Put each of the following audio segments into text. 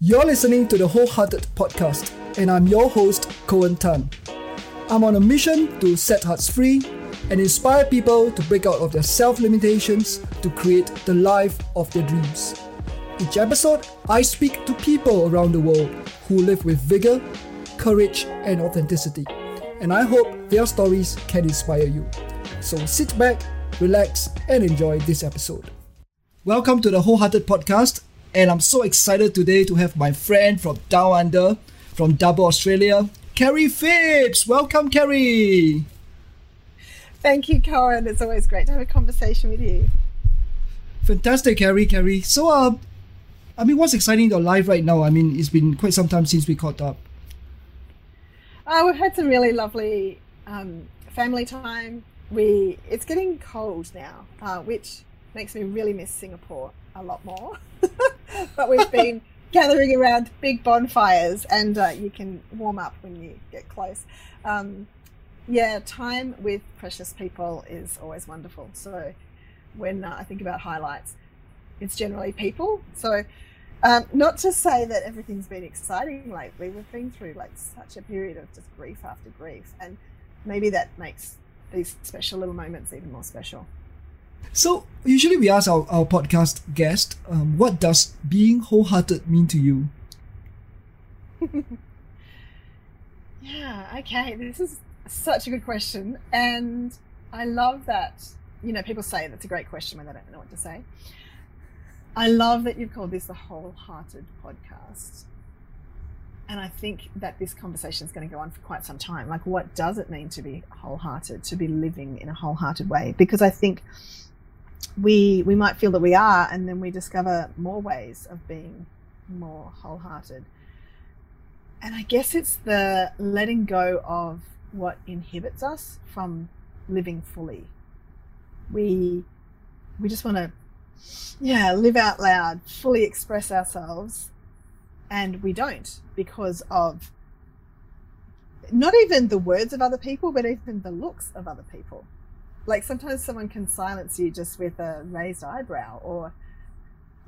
You're listening to the Wholehearted Podcast, and I'm your host, Coen Tan. I'm on a mission to set hearts free and inspire people to break out of their self limitations to create the life of their dreams. Each episode, I speak to people around the world who live with vigor, courage, and authenticity, and I hope their stories can inspire you. So sit back, relax, and enjoy this episode. Welcome to the Wholehearted Podcast, and I'm so excited today to have my friend from Down Under, from Dubbo, Australia, Kerrie Phipps. Welcome, Kerrie. Thank you, Coen. It's always great to have a conversation with you. Fantastic, Kerrie. Kerrie. So, uh, I mean, what's exciting in your life right now? I mean, it's been quite some time since we caught up. Uh, we've had some really lovely um, family time. We it's getting cold now, uh, which makes me really miss Singapore a lot more. but we've been gathering around big bonfires, and uh, you can warm up when you get close. Um, yeah, time with precious people is always wonderful. So when uh, I think about highlights, it's generally people. So um, not to say that everything's been exciting lately. We've been through like such a period of just grief after grief, and maybe that makes these special little moments even more special. So usually we ask our, our podcast guest, um, what does being wholehearted mean to you? yeah, okay. This is such a good question. And I love that, you know, people say that's a great question when they don't know what to say. I love that you've called this the wholehearted podcast. And I think that this conversation is going to go on for quite some time. Like, what does it mean to be wholehearted, to be living in a wholehearted way? Because I think we we might feel that we are, and then we discover more ways of being more wholehearted. And I guess it's the letting go of what inhibits us from living fully. We we just want to yeah, live out loud, fully express ourselves, and we don't because of not even the words of other people, but even the looks of other people. Like sometimes someone can silence you just with a raised eyebrow or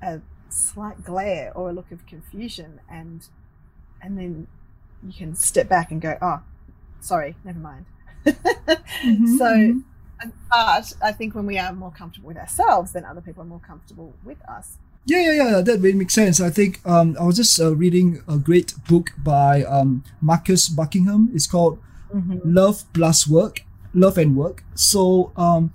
a slight glare or a look of confusion, and and then you can step back and go, "Oh, sorry, never mind." mm-hmm, so, mm-hmm. but I think when we are more comfortable with ourselves, then other people are more comfortable with us. Yeah, yeah, yeah. That really makes sense. I think um, I was just uh, reading a great book by um, Marcus Buckingham. It's called mm-hmm. Love Plus Work, love and work. So um,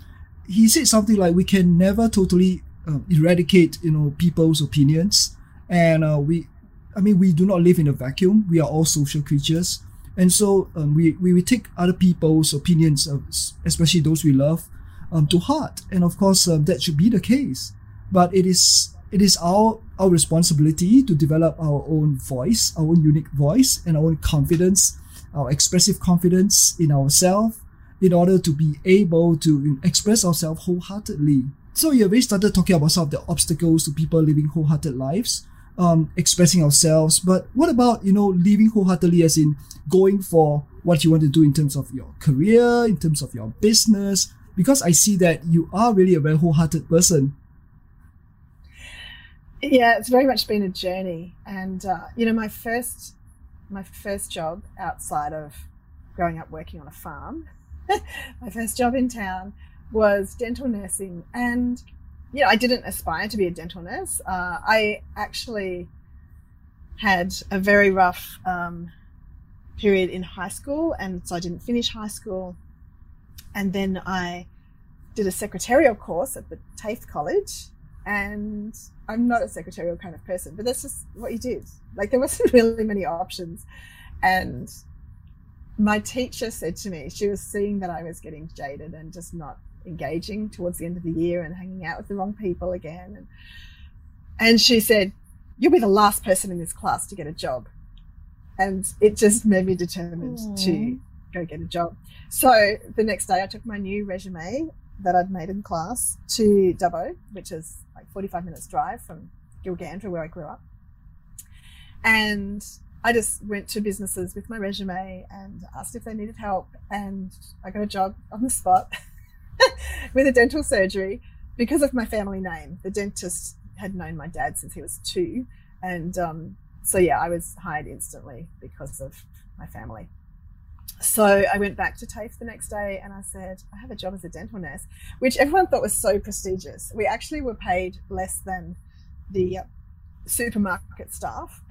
he said something like we can never totally um, eradicate you know people's opinions, and uh, we, I mean, we do not live in a vacuum. We are all social creatures, and so um, we we we take other people's opinions, uh, especially those we love, um, to heart. And of course, uh, that should be the case. But it is it is our our responsibility to develop our own voice, our own unique voice, and our own confidence, our expressive confidence in ourselves in order to be able to express ourselves wholeheartedly. So you already started talking about some of the obstacles to people living wholehearted lives, um, expressing ourselves. But what about you know living wholeheartedly, as in going for what you want to do in terms of your career, in terms of your business? Because I see that you are really a very wholehearted person. Yeah, it's very much been a journey, and uh, you know, my first my first job outside of growing up working on a farm my first job in town was dental nursing. And, you know, I didn't aspire to be a dental nurse. Uh, I actually had a very rough um, period in high school, and so I didn't finish high school. And then I did a secretarial course at the TAFE College, and I'm not a secretarial kind of person, but that's just what you did. Like there wasn't really many options, and my teacher said to me, she was seeing that I was getting jaded and just not engaging towards the end of the year and hanging out with the wrong people again. And, and she said, You'll be the last person in this class to get a job. And it just made me determined Aww. to go get a job. So the next day, I took my new resume that I'd made in class to Dubbo, which is like 45 minutes drive from Gilgandra, where I grew up. And I just went to businesses with my resume and asked if they needed help, and I got a job on the spot with a dental surgery because of my family name. The dentist had known my dad since he was two, and um, so yeah, I was hired instantly because of my family. So I went back to TAFE the next day and I said, I have a job as a dental nurse, which everyone thought was so prestigious. We actually were paid less than the uh, supermarket staff.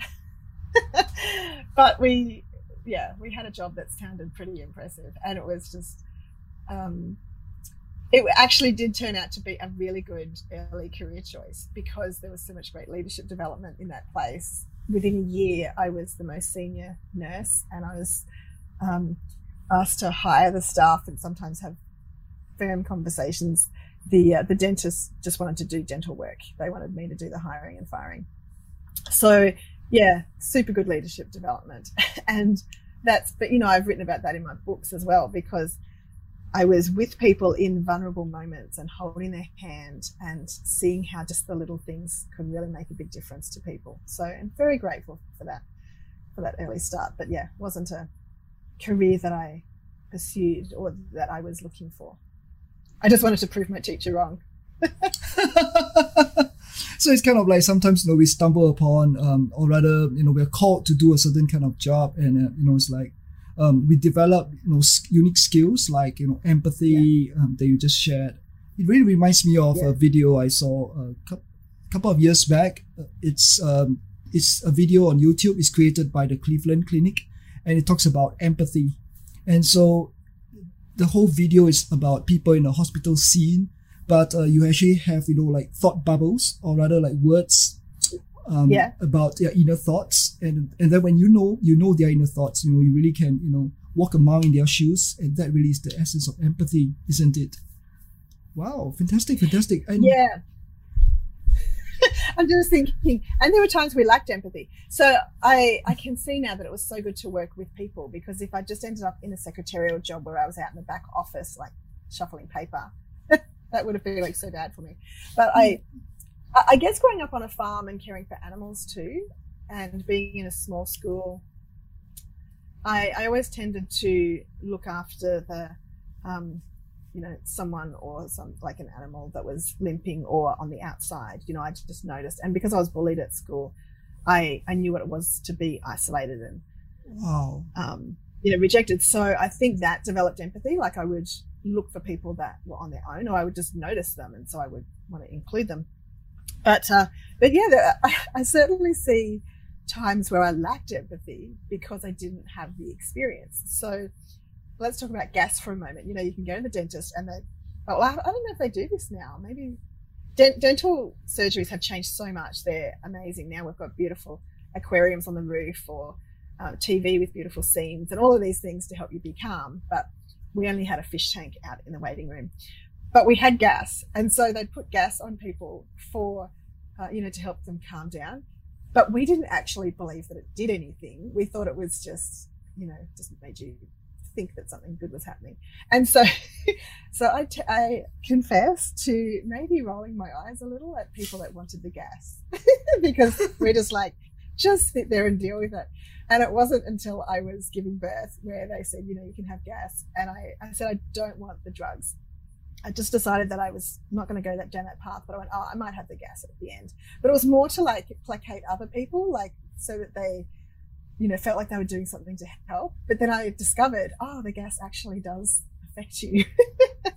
but we, yeah, we had a job that sounded pretty impressive. And it was just, um, it actually did turn out to be a really good early career choice because there was so much great leadership development in that place. Within a year, I was the most senior nurse and I was um, asked to hire the staff and sometimes have firm conversations. The uh, the dentist just wanted to do dental work. They wanted me to do the hiring and firing. So yeah, super good leadership development, and that's. But you know, I've written about that in my books as well because I was with people in vulnerable moments and holding their hand and seeing how just the little things could really make a big difference to people. So I'm very grateful for that, for that early start. But yeah, wasn't a career that I pursued or that I was looking for. I just wanted to prove my teacher wrong. so it's kind of like sometimes you know we stumble upon um, or rather you know we're called to do a certain kind of job and uh, you know it's like um, we develop you know unique skills like you know empathy yeah. um, that you just shared it really reminds me of yeah. a video i saw a couple of years back it's um, it's a video on youtube it's created by the cleveland clinic and it talks about empathy. And so the whole video is about people in a hospital scene, but uh, you actually have, you know, like thought bubbles or rather like words um, yeah. about their inner thoughts. And, and then when you know, you know their inner thoughts, you know, you really can, you know, walk among in their shoes. And that really is the essence of empathy, isn't it? Wow, fantastic, fantastic. And yeah. I'm just thinking, and there were times we lacked empathy. So I I can see now that it was so good to work with people because if I just ended up in a secretarial job where I was out in the back office like shuffling paper, that would have been like so bad for me. But I I guess growing up on a farm and caring for animals too, and being in a small school, I I always tended to look after the um, you know someone or some like an animal that was limping or on the outside you know i just noticed. And because i was bullied at school i i knew what it was to be isolated and wow. um you know rejected. So i think that developed empathy. Like i would look for people that were on their own or i would just notice them and so i would want to include them. But uh but yeah the, I, I certainly see times where i lacked empathy because i didn't have the experience. So let's talk about gas for a moment. You know, you can go to the dentist and they, well, I don't know if they do this now. Maybe dent- dental surgeries have changed so much. They're amazing now. We've got beautiful aquariums on the roof or uh, TV with beautiful scenes and all of these things to help you be calm. But we only had a fish tank out in the waiting room. But we had gas. And so they'd put gas on people for, uh, you know, to help them calm down. But we didn't actually believe that it did anything. We thought it was just, you know, just made you think that something good was happening. And so, so I, t- I confess to maybe rolling my eyes a little at people that wanted the gas because we're just like, just sit there and deal with it. And it wasn't until I was giving birth where they said, you know, you can have gas. And I, I said, I don't want the drugs. I just decided that I was not going to go that down that path, but I went, oh, I might have the gas at the end. But it was more to like placate other people, like so that they you know, felt like they were doing something to help. But then I discovered, oh, the gas actually does affect you.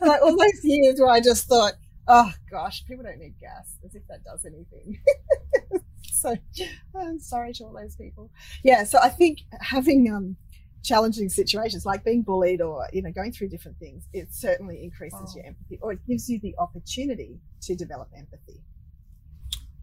like all those years where I just thought, oh gosh, people don't need gas, as if that does anything. so I'm sorry to all those people. Yeah, so I think having um, challenging situations like being bullied or you know going through different things, it certainly increases oh. your empathy, or it gives you the opportunity to develop empathy.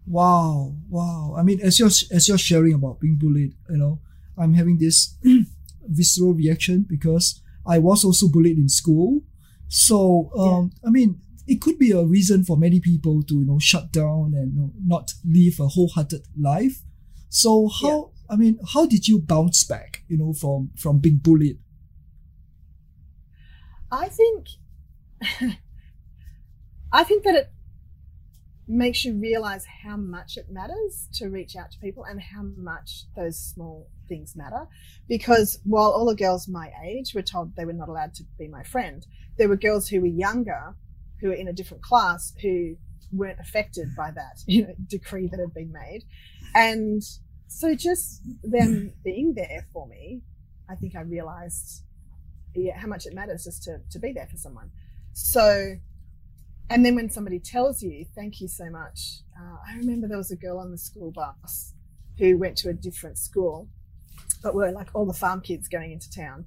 Wow, wow. I mean, as you're as you're sharing about being bullied, you know, I'm having this visceral reaction because I was also bullied in school. So, um, yeah. I mean, it could be a reason for many people to you know shut down and you know, not live a wholehearted life. So how yeah. I mean, how did you bounce back? You know, from from being bullied. I think, I think that it makes you realize how much it matters to reach out to people and how much those small things matter. Because while all the girls my age were told they were not allowed to be my friend, there were girls who were younger, who were in a different class, who weren't affected by that you know, decree that had been made. And so just them being there for me, I think I realized yeah, how much it matters just to, to be there for someone. So, and then when somebody tells you, thank you so much. Uh, I remember there was a girl on the school bus who went to a different school, but were like all the farm kids going into town.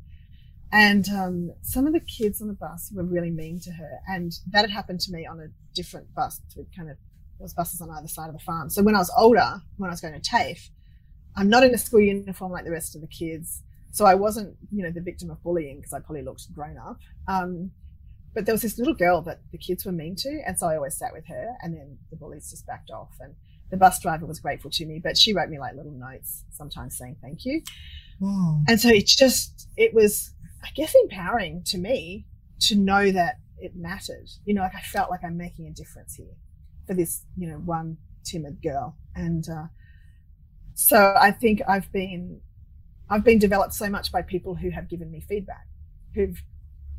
And um, some of the kids on the bus were really mean to her. And that had happened to me on a different bus with kind of, there was buses on either side of the farm. So when I was older, when I was going to TAFE, I'm not in a school uniform like the rest of the kids. So I wasn't, you know, the victim of bullying because I probably looked grown up. Um, but there was this little girl that the kids were mean to. And so I always sat with her. And then the bullies just backed off. And the bus driver was grateful to me, but she wrote me like little notes sometimes saying thank you. Wow. And so it's just, it was, I guess, empowering to me to know that it mattered. You know, like I felt like I'm making a difference here for this, you know, one timid girl. And uh, so I think I've been, I've been developed so much by people who have given me feedback, who've,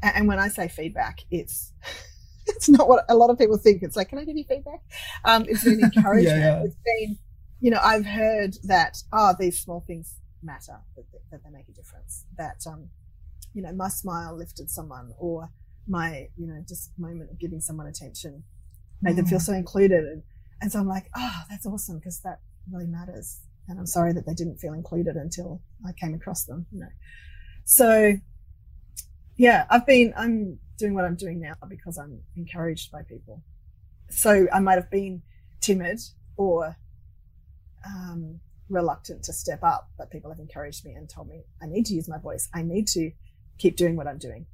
and when I say feedback, it's, it's not what a lot of people think. It's like, can I give you feedback? Um, it's been encouragement. yeah, yeah. It's been, you know, I've heard that, oh, these small things matter, that, that they make a difference. That, um, you know, my smile lifted someone or my, you know, just moment of giving someone attention made mm. them feel mm. so included. And, and so I'm like, oh, that's awesome because that really matters. And I'm sorry that they didn't feel included until I came across them, you know. So yeah, I've been, I'm doing what I'm doing now because I'm encouraged by people. So I might have been timid or um, reluctant to step up, but people have encouraged me and told me I need to use my voice. I need to keep doing what I'm doing.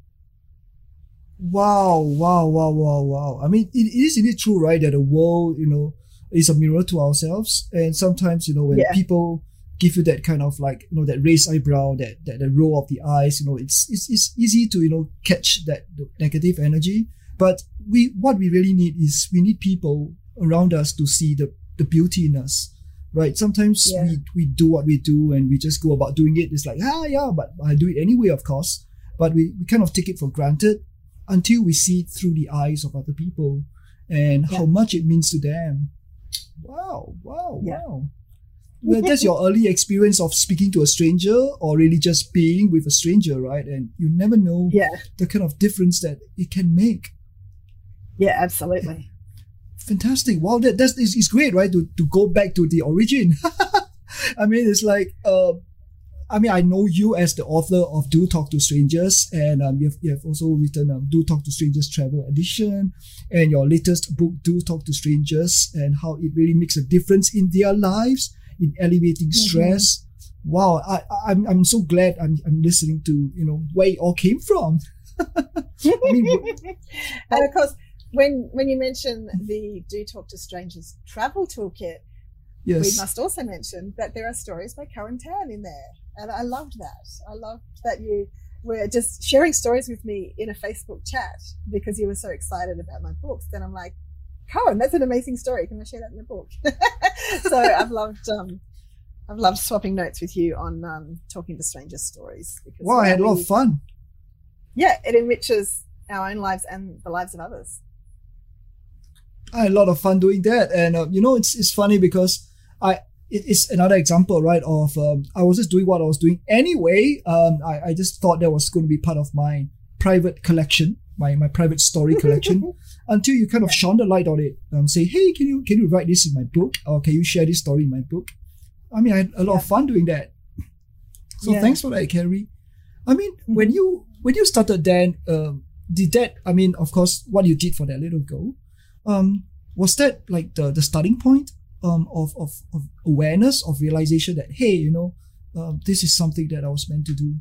Wow, wow, wow, wow, wow. I mean, it, it is indeed true, right? That the world, you know, is a mirror to ourselves. And sometimes, you know, when yeah. people give you that kind of like you know that raised eyebrow, that that the roll of the eyes. You know, it's it's it's easy to you know catch that negative energy. But we what we really need is we need people around us to see the the beauty in us. Right. Sometimes yeah. we, we do what we do and we just go about doing it. It's like, ah, yeah, but I do it anyway, of course. But we, we kind of take it for granted until we see it through the eyes of other people and yeah. how much it means to them. Wow, wow, yeah. wow well, that's your early experience of speaking to a stranger or really just being with a stranger, right? And you never know yeah. the kind of difference that it can make. Yeah, absolutely. Fantastic. Wow, that, that's it's, great, right? To, to go back to the origin. I mean, it's like, uh, I mean, I know you as the author of Do Talk to Strangers, and um, you've, you have also written um, Do Talk to Strangers Travel Edition, and your latest book, Do Talk to Strangers, and how it really makes a difference in their lives in alleviating mm-hmm. stress. Wow, I, I'm I'm so glad I'm I'm listening to you know where it all came from. I mean, and of course, when when you mention the Do Talk to Strangers travel toolkit, yes. we must also mention that there are stories by Coen Tan in there, and I loved that. I loved that you were just sharing stories with me in a Facebook chat because you were so excited about my books. Then I'm like, Coen, that's an amazing story. Can I share that in the book? so I've loved um, I've loved swapping notes with you on um, talking to strangers stories. Because wow, I had a lot of fun. Yeah, it enriches our own lives and the lives of others. I had a lot of fun doing that, and uh, you know, it's it's funny because I it's another example, right? Of um, I was just doing what I was doing anyway. Um, I I just thought that was going to be part of my private collection, my my private story collection. until you kind of shone the light on it and say, hey, can you can you write this in my book or can you share this story in my book? I mean, I had a lot yeah. of fun doing that. So yeah. thanks for that, Kerrie. I mean, mm-hmm. when you when you started then, um, did that? I mean, of course, what you did for that little girl, um, was that like the the starting point um of of, of awareness of realization that hey, you know, um, this is something that I was meant to do.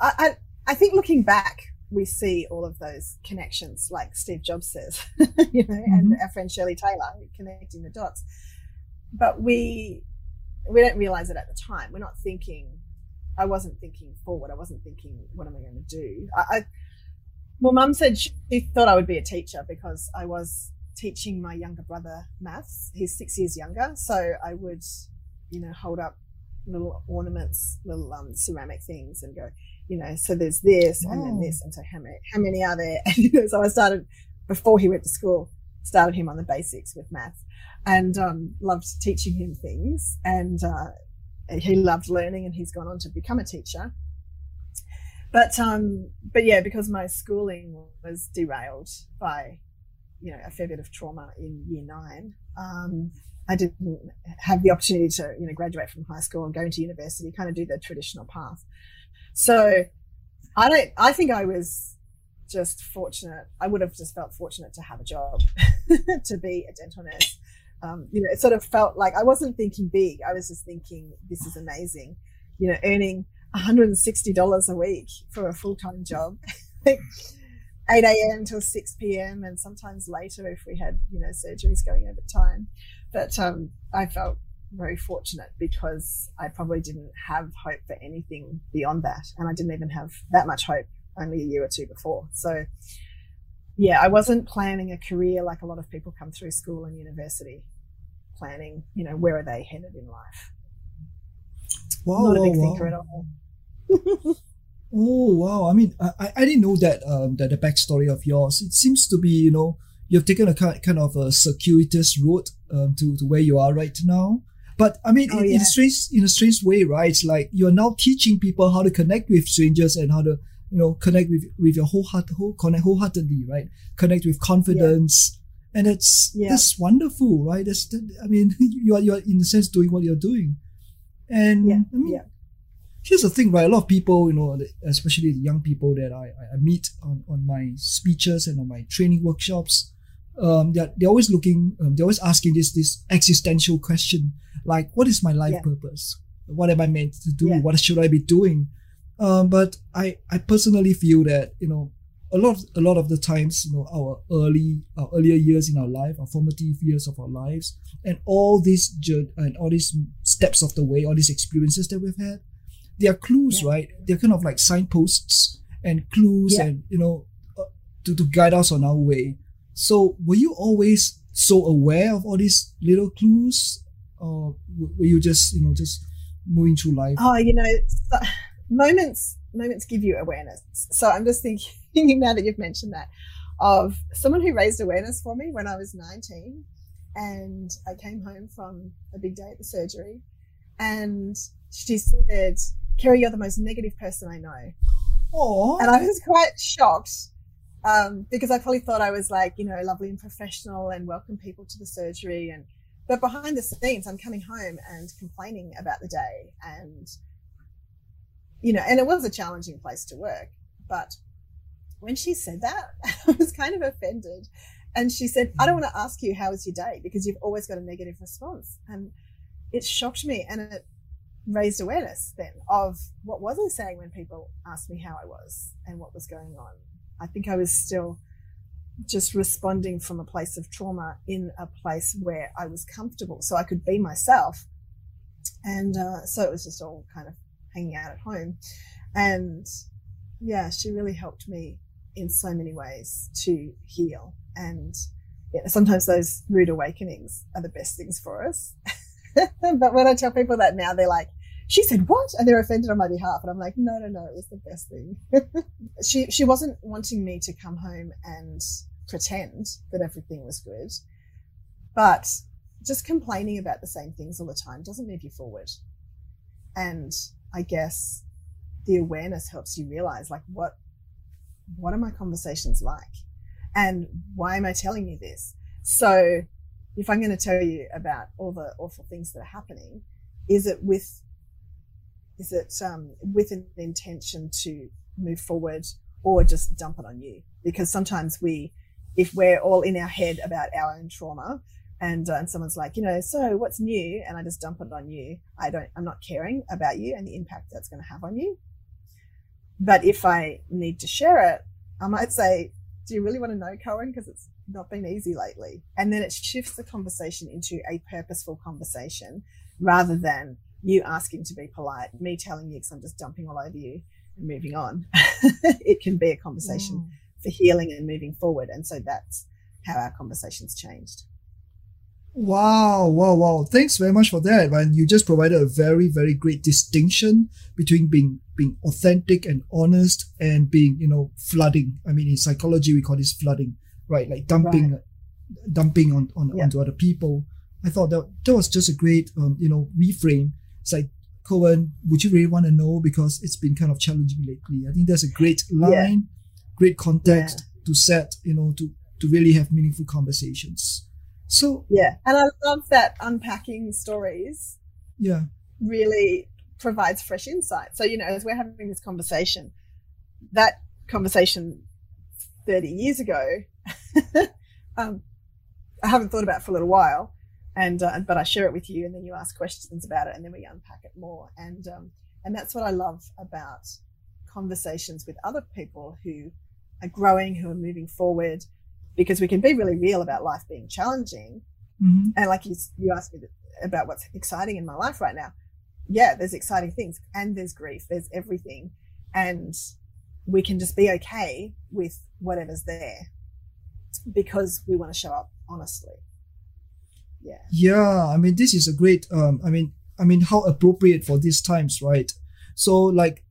I I, I think looking back, we see all of those connections, like Steve Jobs says, you know, mm-hmm. and our friend Shirley Taylor connecting the dots. But we we don't realize it at the time. We're not thinking. I wasn't thinking forward. I wasn't thinking, what am I going to do? I, I well, Mum said she thought I would be a teacher because I was teaching my younger brother maths. He's six years younger, so I would, you know, hold up little ornaments, little um, ceramic things, and go, you know, so there's this wow. and then this, and so how many how many are there? And you know, so I started before he went to school, started him on the basics with math and um, loved teaching him things. And uh, he loved learning and he's gone on to become a teacher. But um, but yeah, because my schooling was derailed by you know a fair bit of trauma in year nine, um, I didn't have the opportunity to you know graduate from high school and go into university, kind of do the traditional path. So I don't. I think I was just fortunate. I would have just felt fortunate to have a job, to be a dental nurse. Um, you know, it sort of felt like I wasn't thinking big. I was just thinking, this is amazing. You know, earning $160 a week for a full time job, 8 a.m. till 6 p.m., and sometimes later if we had, you know, surgeries going over time. But um, I felt very fortunate because I probably didn't have hope for anything beyond that. And I didn't even have that much hope only a year or two before. So, yeah, I wasn't planning a career like a lot of people come through school and university, planning, you know, where are they headed in life. Wow, Not a big wow. thinker at all. oh wow! I mean, I, I didn't know that um that the backstory of yours. It seems to be you know you've taken a kind of a circuitous route um, to to where you are right now. But I mean, oh, in, yeah. in, a strange in a strange way, right? It's like you're now teaching people how to connect with strangers and how to you know connect with with your whole heart, whole connect wholeheartedly, right? Connect with confidence. Yeah. And it's yeah. that's wonderful, right? That's I mean, you are you are in a sense doing what you're doing, and yeah. I mean, here's the thing, right? A lot of people, you know, especially the young people that I, I meet on, on my speeches and on my training workshops, um, they're, they're always looking, um, they're always asking this, this existential question, like, what is my life yeah. purpose? What am I meant to do? Yeah. What should I be doing? Um, but I, I personally feel that, you know, a lot, of, a lot of the times, you know, our early, our earlier years in our life, our formative years of our lives, and all these and all these steps of the way, all these experiences that we've had, they are clues, yeah. right? They're kind of like signposts and clues, and you know, uh, to to guide us on our way. So, were you always so aware of all these little clues, or were you just you know just moving through life? Oh, you know, moments moments give you awareness. So I'm just thinking now that you've mentioned that of someone who raised awareness for me when I was 19 and I came home from a big day at the surgery and she said, Kerrie, you're the most negative person I know. Oh. And I was quite shocked um, because I probably thought I was like, you know, lovely and professional and welcome people to the surgery. And but behind the scenes, I'm coming home and complaining about the day, and you know, and it was a challenging place to work. But when she said that, I was kind of offended. And she said, I don't want to ask you how was your day because you've always got a negative response. And it shocked me and it raised awareness then of what was I saying when people asked me how I was and what was going on. I think I was still just responding from a place of trauma in a place where I was comfortable so I could be myself. And uh, so it was just all kind of hanging out at home. And yeah, she really helped me in so many ways to heal. And sometimes those rude awakenings are the best things for us. but when I tell people that now, they're like, she said what? And they're offended on my behalf. And i'm like no no no it was the best thing. She she wasn't wanting me to come home and pretend that everything was good. But just complaining about the same things all the time doesn't move you forward. And i guess the awareness helps you realize like what what are my conversations like? And why am i telling you this? So if i'm going to tell you about all the awful things that are happening is it with is it um, with an intention to move forward or just dump it on you? Because sometimes we, if we're all in our head about our own trauma, and, uh, and someone's like, you know, so what's new? And I just dump it on you. I don't, I'm not caring about you and the impact that's going to have on you. But if I need to share it, I might say, do you really want to know, Coen? Because it's not been easy lately. And then it shifts the conversation into a purposeful conversation rather than you asking to be polite, me telling you because I'm just dumping all over you and moving on. it can be a conversation mm. for healing and moving forward. And so that's how our conversations changed. Wow, wow, wow. Thanks very much for that. And you just provided a very, very great distinction between being being authentic and honest and being, you know, flooding. I mean in psychology we call this flooding, right? Like dumping right. dumping on, on Yeah. onto other people. I thought that that was just a great um, you know reframe. It's like Coen, would you really want to know because it's been kind of challenging lately. I think that's a great line, great context to set you know to to really have meaningful conversations. So Yeah. And I love that unpacking stories yeah, really provides fresh insight. So, you know, as we're having this conversation, that conversation 30 years ago, um, I haven't thought about for a little while. And, uh, but I share it with you and then you ask questions about it and then we unpack it more. And, um, and that's what I love about conversations with other people who are growing, who are moving forward, because we can be really real about life being challenging Mhm. and like you, you asked me about what's exciting in my life right now yeah there's exciting things and there's grief there's everything and we can just be okay with whatever's there because we want to show up honestly yeah Yeah, I mean, this is a great. Um, I mean, I mean, how appropriate for these times, right? So, like,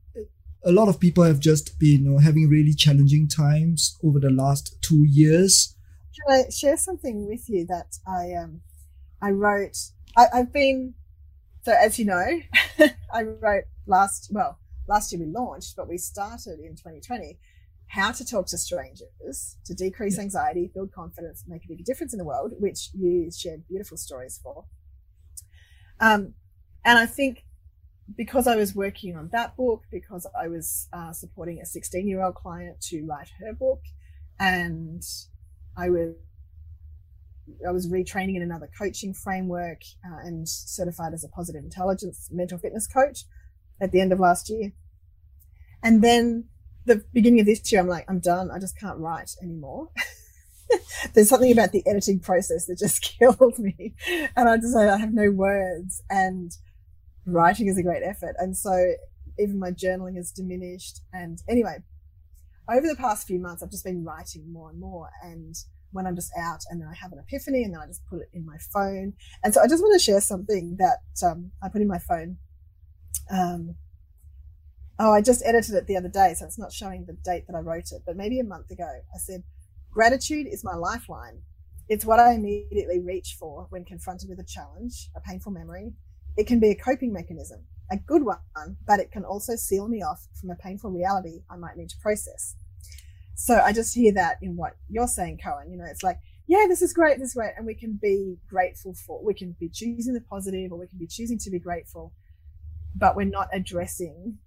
a lot of people have just been you know, having really challenging times over the last two years. can i share something with you that i um i wrote I, i've been so as you know i wrote last well last year we launched but we started in 2020 how to talk to strangers to decrease anxiety build confidence make a big difference in the world which you shared beautiful stories for um, and i think because i was working on that book because i was uh, supporting a 16 year old client to write her book and I was I was retraining in another coaching framework uh, and certified as a positive intelligence mental fitness coach at the end of last year. And then the beginning of this year, I'm like, I'm done. I just can't write anymore. There's something about the editing process that just killed me, and I just I have no words. And writing is a great effort, and so even my journaling has diminished. And anyway, over the past few months, I've just been writing more and more. And when I'm just out and then I have an epiphany and then I just put it in my phone. And so I just want to share something that um, I put in my phone. Um, oh, I just edited it the other day, so it's not showing the date that I wrote it, but maybe a month ago. I said, Gratitude is my lifeline. It's what I immediately reach for when confronted with a challenge, a painful memory. It can be a coping mechanism, a good one, but it can also seal me off from a painful reality I might need to process. So I just hear that in what you're saying, Coen. You know, it's like, yeah, this is great, this is great. And we can be grateful for, we can be choosing the positive or we can be choosing to be grateful, but we're not addressing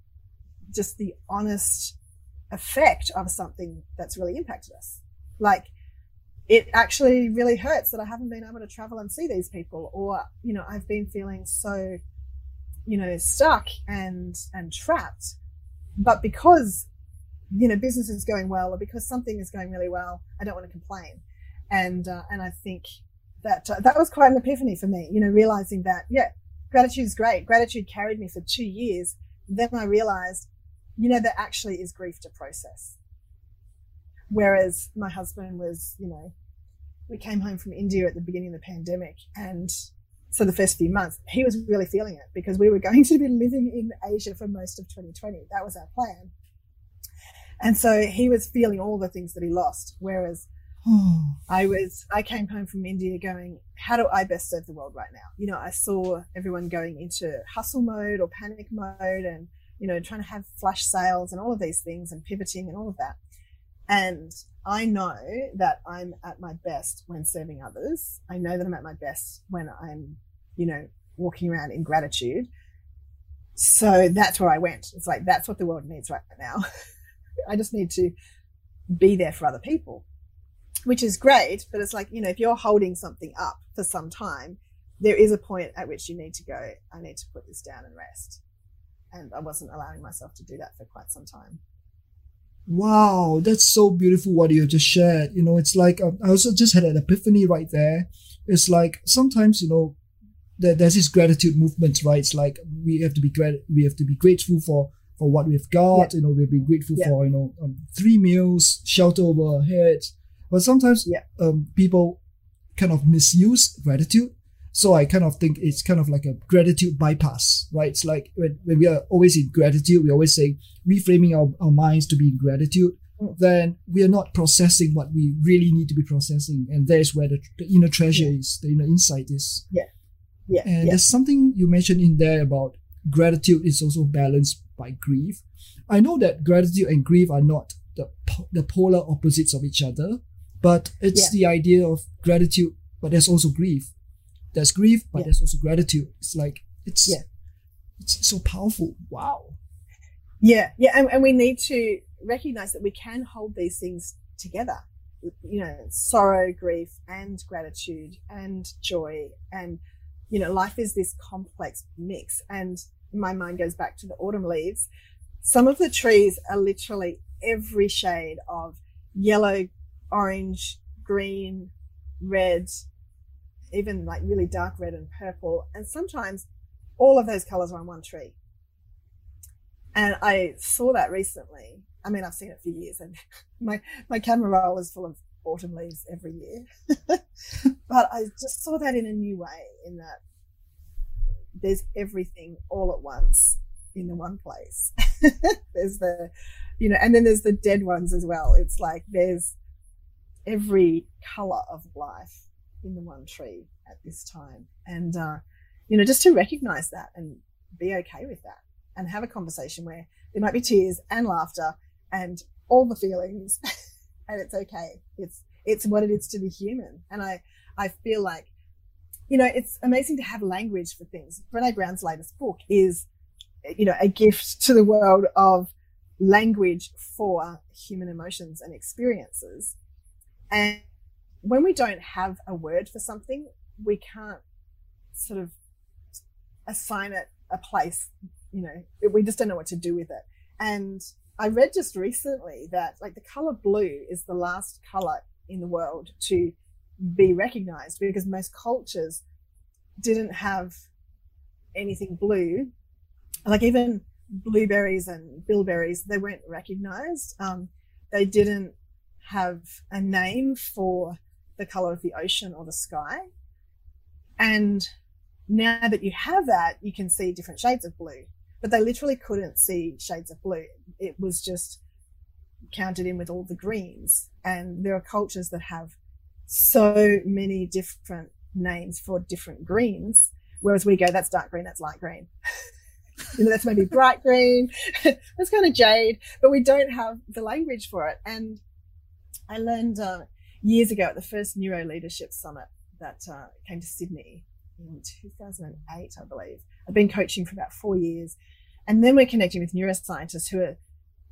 just the honest effect of something that's really impacted us. Like, it actually really hurts that I haven't been able to travel and see these people, or, you know, I've been feeling so you know stuck and and trapped. But because you know business is going well or because something is going really well i don't want to complain. And uh, and i think that uh, that was quite an epiphany for me you know realizing that yeah gratitude is great. Gratitude carried me for two years. Then i realized you know there actually is grief to process whereas my husband was you know we came home from india at the beginning of the pandemic and so the first few months, he was really feeling it because we were going to be living in Asia for most of 2020. That was our plan. And so he was feeling all the things that he lost. Whereas Oh, I was, I came home from India going, how do I best serve the world right now? You know, I saw everyone going into hustle mode or panic mode and, you know, trying to have flash sales and all of these things and pivoting and all of that. And I know that I'm at my best when serving others. I know that I'm at my best when I'm, you know, walking around in gratitude. So that's where I went. It's like, that's what the world needs right now. I just need to be there for other people, which is great. But it's like, you know, if you're holding something up for some time, there is a point at which you need to go, I need to put this down and rest. And I wasn't allowing myself to do that for quite some time. wow, that's so beautiful what you just shared. You know, it's like um, I also just had an epiphany right there. It's like sometimes you know there, there's this gratitude movement, right? It's like we have to be grat- we have to be grateful for for what we've got. You know, we've been grateful Yeah. for you know um, three meals, shelter over our heads. But sometimes Yeah. um, people kind of misuse gratitude. So I kind of think it's kind of like a gratitude bypass, right? It's like when, when we are always in gratitude, we always say reframing our, our minds to be in gratitude. then we are not processing what we really need to be processing. And there's where the, the inner treasure yeah. is, the inner insight is. Yeah. Yeah. And yeah. there's something you mentioned in there about gratitude is also balanced by grief. I know that gratitude and grief are not the, the polar opposites of each other, but it's yeah. the idea of gratitude, but there's also grief. There's grief, but there's also gratitude. It's like, it's, yeah. it's so powerful. Wow. Yeah. Yeah. And, and we need to recognize that we can hold these things together you know sorrow grief and gratitude and joy and you know life is this complex mix and my mind goes back to the autumn leaves some of the trees are literally every shade of yellow orange green red even like really dark red and purple and sometimes all of those colors are on one tree and i saw that recently I mean, I've seen it for years, and my my camera roll is full of autumn leaves every year. but I just saw that in a new way, in that there's everything all at once in the one place. there's the, you know, and then there's the dead ones as well. It's like there's every color of life in the one tree at this time, and uh, you know, just to recognize that and be okay with that, and have a conversation where there might be tears and laughter and all the feelings and it's okay. It's it's what it is to be human. And i i feel like you know it's amazing to have language for things. Brene brown's latest book is you know a gift to the world of language for human emotions and experiences. And when we don't have a word for something we can't sort of assign it a place you know we just don't know what to do with it and I read just recently that like the color blue is the last color in the world to be recognized because most cultures didn't have anything blue. Like even blueberries and bilberries, they weren't recognized. Um, they didn't have a name for the color of the ocean or the sky. And now that you have that, you can see different shades of blue but they literally couldn't see shades of blue. It was just counted in with all the greens. And there are cultures that have so many different names for different greens, whereas we go, that's dark green, that's light green. you know, that's maybe bright green, that's kind of jade, but we don't have the language for it. And I learned uh, years ago at the first Neuro Leadership Summit that uh, came to Sydney in 2008, I believe. I've been coaching for about four years. And then we're connecting with neuroscientists who are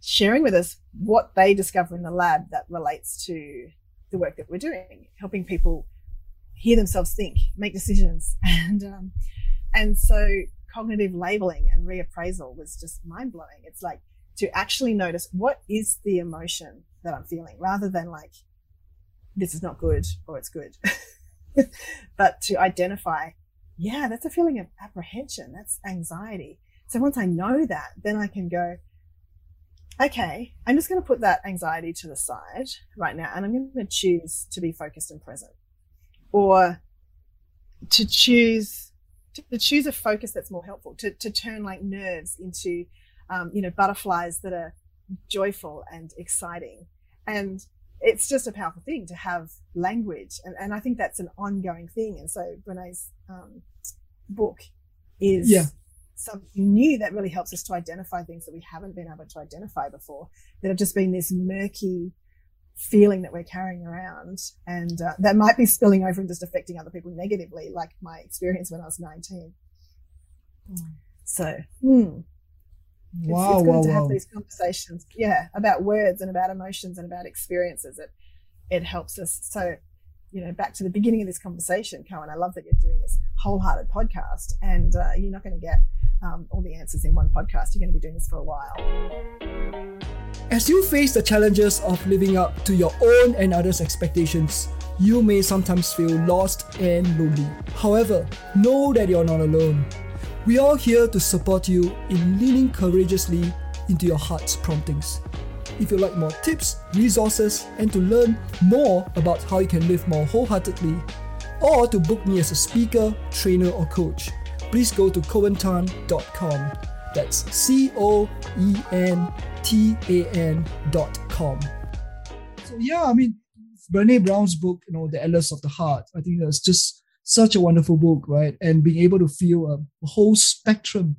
sharing with us what they discover in the lab that relates to the work that we're doing, helping people hear themselves think, make decisions. And, um, and so cognitive labeling and reappraisal was just mind blowing. It's like to actually notice what is the emotion that I'm feeling rather than like, this is not good or it's good. but to identify, yeah, that's a feeling of apprehension. That's anxiety. So once I know that, then I can go, okay, I'm just going to put that anxiety to the side right now and I'm going to choose to be focused and present or to choose to choose a focus that's more helpful to, to turn like nerves into um, you know butterflies that are joyful and exciting and it's just a powerful thing to have language and, and i think that's an ongoing thing and so brene's um, book is yeah. something new that really helps us to identify things that we haven't been able to identify before that have just been this murky feeling that we're carrying around and uh, that might be spilling over and just affecting other people negatively like my experience when i was 19 mm. so hmm. Wow, it's, it's good wow, to wow. have these conversations, yeah, about words and about emotions and about experiences. It it helps us. So, you know, back to the beginning of this conversation, Coen. I love that you're doing this wholehearted podcast, and uh, you're not going to get um, all the answers in one podcast. You're going to be doing this for a while. As you face the challenges of living up to your own and others' expectations, you may sometimes feel lost and lonely. However, know that you're not alone. We are here to support you in leaning courageously into your heart's promptings. If you'd like more tips, resources, and to learn more about how you can live more wholeheartedly, or to book me as a speaker, trainer, or coach, please go to coentan.com. That's C O E N T A N.com. So, yeah, I mean, Brene Brown's book, you know, The Atlas of the Heart. I think that's just such a wonderful book, right? And being able to feel a, whole spectrum,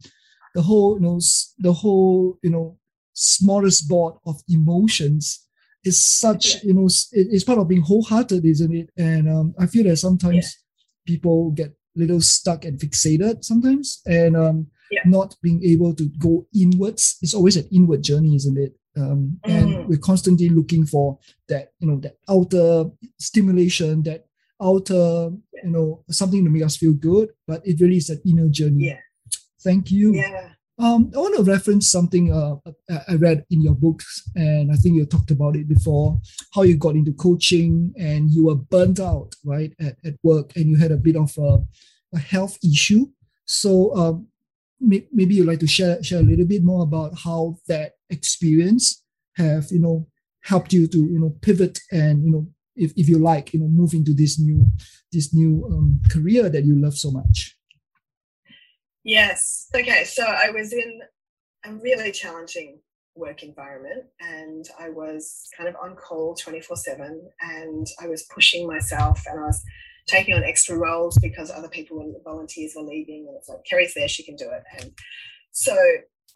the whole, you know, the whole, you know, smorgasbord of emotions is such, yeah. you know, it, it's part of being wholehearted, isn't it? And um, I feel that sometimes yeah. people get a little stuck and fixated sometimes, and um, yeah. not being able to go inwards. It's always an inward journey, isn't it? Um. And we're constantly looking for that, you know, that outer stimulation, that outer, you know, something to make us feel good. But it really is an inner journey. Yeah. Thank you. Yeah. Um, I want to reference something uh, I read in your books, and I think you talked about it before how you got into coaching and you were burnt out, right, at, at work, and you had a bit of a, a health issue. So, um, may, maybe you'd like to share, share a little bit more about how that experience have, you know, helped you to, you know, pivot and, you know, if, if you like, you know, move into this new, this new um, career that you love so much. Yes. Okay. So I was in a really challenging work environment and I was kind of on call 24 7 and I was pushing myself and I was taking on extra roles because other people and volunteers were leaving and it's like Kerrie's there, she can do it. And so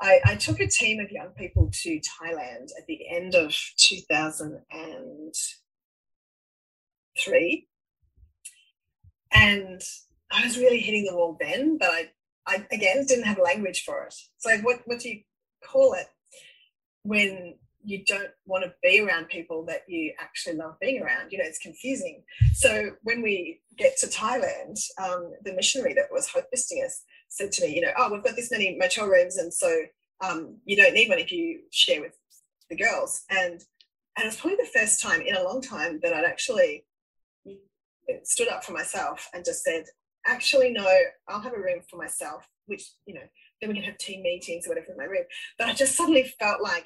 I, I took a team of young people to Thailand at the end of 2000 And I was really hitting the wall then, but I I again didn't have language for it. So like what what do you call it when you don't want to be around people that you actually love being around? You know, it's confusing. So when we get to Thailand, um, the missionary that was hosting us said to me, you know, oh, we've got this many motel rooms, and so um, you don't need one if you share with the girls. And and it was probably the first time in a long time that I'd actually stood up for myself and just said, actually no i'll have a room for myself which you know then we can have team meetings or whatever in my room. But i just suddenly felt like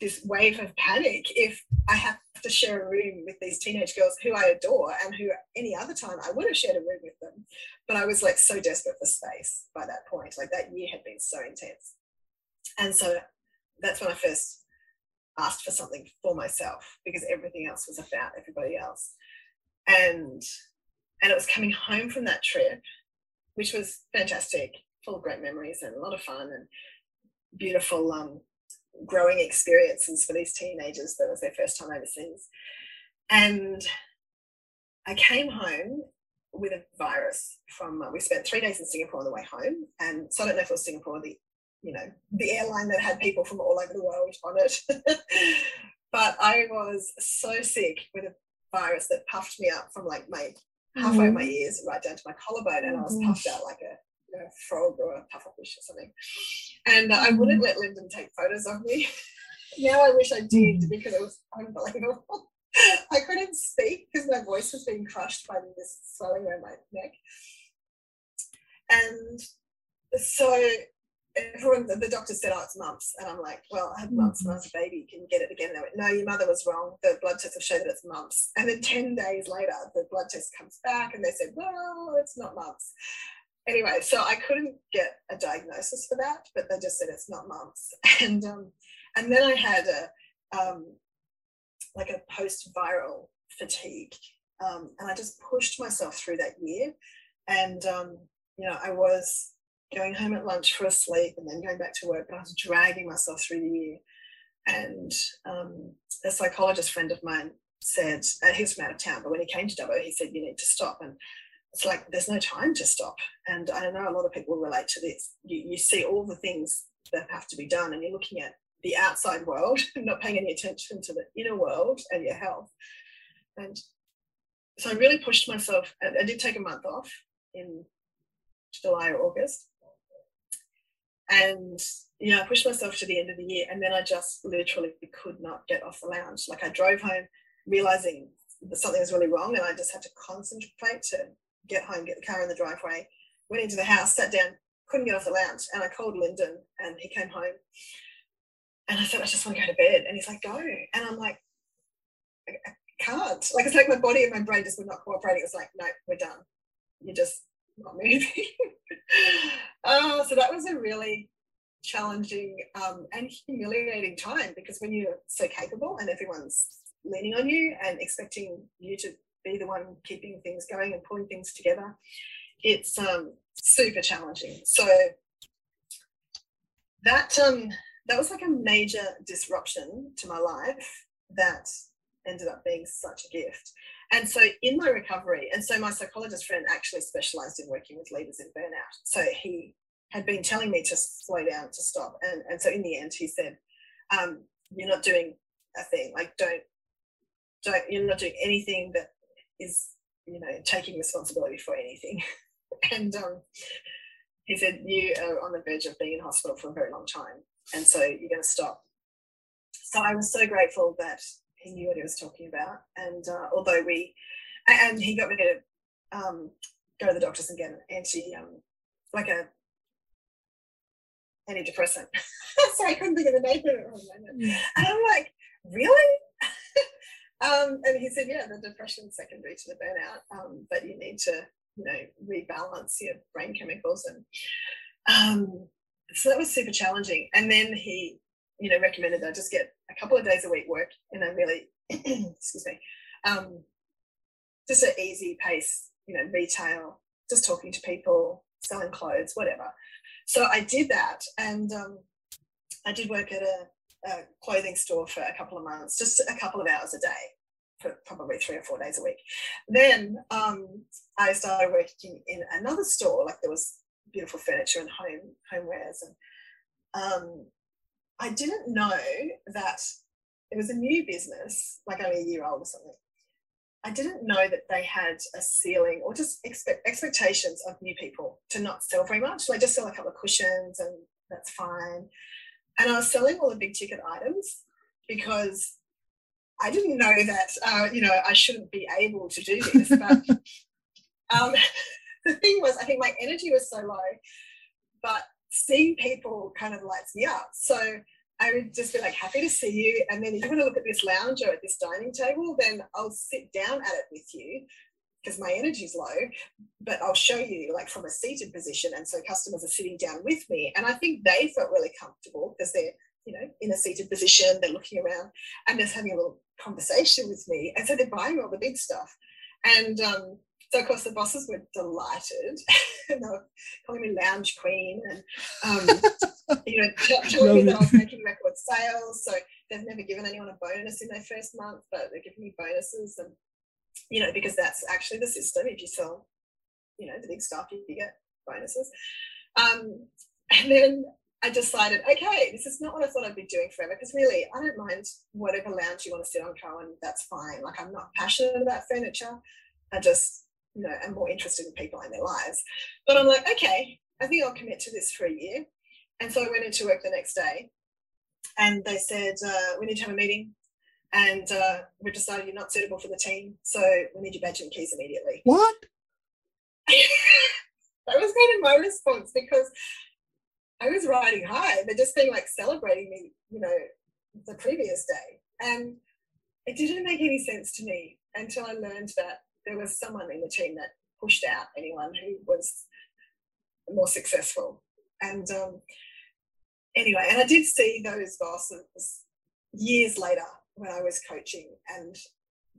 this wave of panic if i have to share a room with these teenage girls who i adore and who any other time i would have shared a room with them. But i was like so desperate for space by that point. Like that year had been so intense. And so that's when i first asked for something for myself because everything else was about everybody else and and it was coming home from that trip, which was fantastic, full of great memories and a lot of fun and beautiful um, growing experiences for these teenagers. That was their first time overseas. And I came home with a virus from, uh, we spent three days in Singapore on the way home. And so I don't know if it was Singapore, the, you know, the airline that had people from all over the world on it. but I was so sick with a virus that puffed me up from like my halfway mm-hmm. my ears right down to my collarbone, and I was puffed out like a, you know, frog or a pufferfish or something. And uh, I wouldn't let Lyndon take photos of me. now I wish I did mm. because it was unbelievable. I couldn't speak because my voice was being crushed by this swelling around my neck. And so everyone, the doctor said, oh, it's mumps. And I'm like, well, I had mumps when I was a baby. You can get it again. They went, no, your mother was wrong. The blood tests have shown that it's mumps. And then 10 days later, the blood test comes back and they said, well, it's not mumps. Anyway, so I couldn't get a diagnosis for that, but they just said it's not mumps. And, um, and then I had a, um, like a post-viral fatigue. Um, and I just pushed myself through that year. And, um, you know, I was going home at lunch for a sleep and then going back to work. But I was dragging myself through the year. And um, a psychologist friend of mine said, and he was from out of town, but when he came to Dubbo, he said, You need to stop. And it's like, there's no time to stop. And I know a lot of people relate to this. You, you see all the things that have to be done, and you're looking at the outside world and not paying any attention to the inner world and your health. And so I really pushed myself. I did take a month off in July or August and you know, I pushed myself to the end of the year, and then I just literally could not get off the lounge. Like I drove home, realizing that something was really wrong, and I just had to concentrate to get home, get the car in the driveway. Went into the house, sat down, couldn't get off the lounge, and I called Lyndon, and he came home, and I said, I just want to go to bed, and he's like, go, and I'm like, I can't. Like it's like my body and my brain just were not cooperating. It's like, no, we're done. You just not moving. oh, so that was a really challenging um, and humiliating time because when you're so capable and everyone's leaning on you and expecting you to be the one keeping things going and pulling things together. It's um, super challenging. So that um, that was like a major disruption to my life that ended up being such a gift. And so in my recovery, and so my psychologist friend actually specialized in working with leaders in burnout. So he had been telling me to slow down, to stop. And, and so in the end, he said, um, you're not doing a thing. Like don't, don't, you're not doing anything that is, you know, taking responsibility for anything. and um, he said, you are on the verge of being in hospital for a very long time. And so you're going to stop. So I was so grateful that he knew what he was talking about. And uh, although we, and he got me to um, go to the doctors and get an anti, um, like a antidepressant. so I couldn't think of the name of it And I'm like, really? um, and he said, yeah, the depression secondary to the burnout, um, but you need to, you know, rebalance your brain chemicals. And um, so that was super challenging. And then he, you know, recommended I just get a couple of days a week work in a really, excuse me, um, just an easy pace, you know, retail, just talking to people, selling clothes, whatever. So I did that, and um, I did work at a, a, clothing store for a couple of months, just a couple of hours a day, for probably three or four days a week. Then um, I started working in another store, like there was beautiful furniture and home homewares, and um, I didn't know that it was a new business, like only a year old or something. I didn't know that they had a ceiling or just expect, expectations of new people to not sell very much. They just sell a couple of cushions and that's fine. And I was selling all the big ticket items because I didn't know that, uh, you know, I shouldn't be able to do this. But um, the thing was, I think my energy was so low, but seeing people kind of lights me up. So I would just be like, happy to see you. And then if you want to look at this lounger at this dining table, then I'll sit down at it with you because my energy's low, but I'll show you like from a seated position. And so customers are sitting down with me. And I think they felt really comfortable because they're, you know, in a seated position, they're looking around and just having a little conversation with me. And so they're buying all the big stuff. And um, so of course the bosses were delighted. and they were calling me lounge queen and um, you know telling me that I was making record sales. So they've never given anyone a bonus in their first month, but they're giving me bonuses and you know because that's actually the system. If you sell, you know, the big stuff, you get bonuses. Um, and then I decided, okay, this is not what I thought I'd be doing forever. Because really, I don't mind whatever lounge you want to sit on, Coen. That's fine. Like I'm not passionate about furniture. I just you know, am more interested in people and their lives. But I'm like, okay, I think I'll commit to this for a year. And so I went into work the next day and they said, uh, we need to have a meeting and uh, we've decided you're not suitable for the team. So we need your badge and keys immediately. What? that was kind of my response because I was riding high. They're just being like celebrating me, you know, the previous day. And it didn't make any sense to me until I learned that there was someone in the team that pushed out anyone who was more successful. And um, anyway, and I did see those bosses years later when I was coaching, and